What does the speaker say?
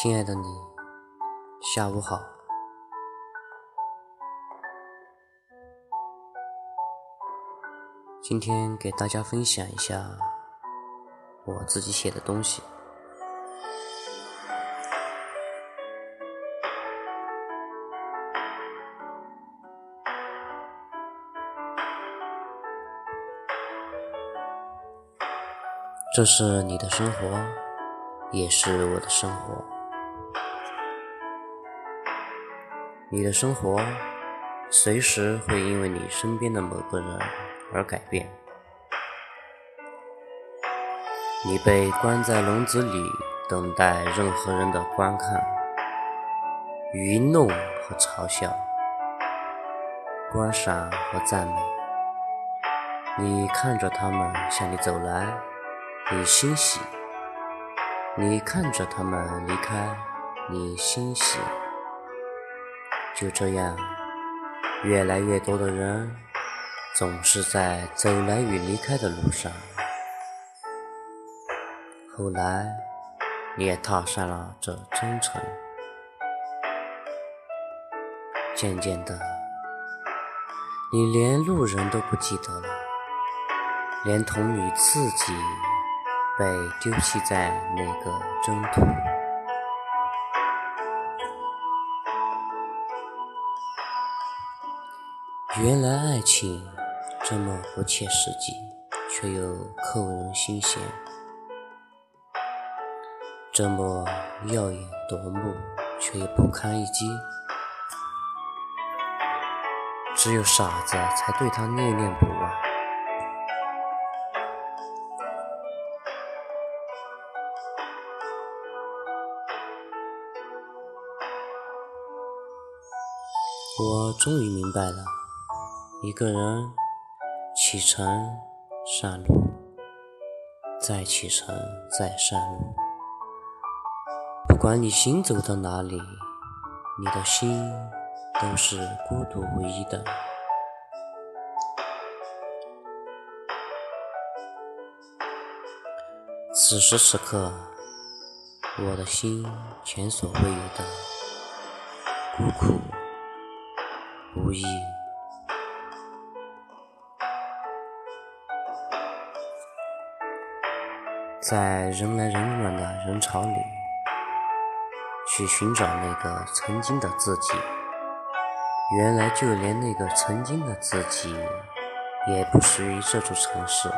亲爱的你，下午好。今天给大家分享一下我自己写的东西。这是你的生活，也是我的生活。你的生活随时会因为你身边的某个人而改变。你被关在笼子里，等待任何人的观看、愚弄和嘲笑、观赏和赞美。你看着他们向你走来，你欣喜；你看着他们离开，你欣喜。就这样，越来越多的人总是在走来与离开的路上。后来，你也踏上了这征程。渐渐的，你连路人都不记得了，连同你自己被丢弃在那个征途。原来爱情这么不切实际，却又扣人心弦；这么耀眼夺目，却又不堪一击。只有傻子才对他念念不忘。我终于明白了。一个人启程上路，再启程再上路。不管你行走到哪里，你的心都是孤独无依的。此时此刻，我的心前所未有的孤苦无依。在人来人往的人潮里，去寻找那个曾经的自己。原来，就连那个曾经的自己，也不属于这座城市。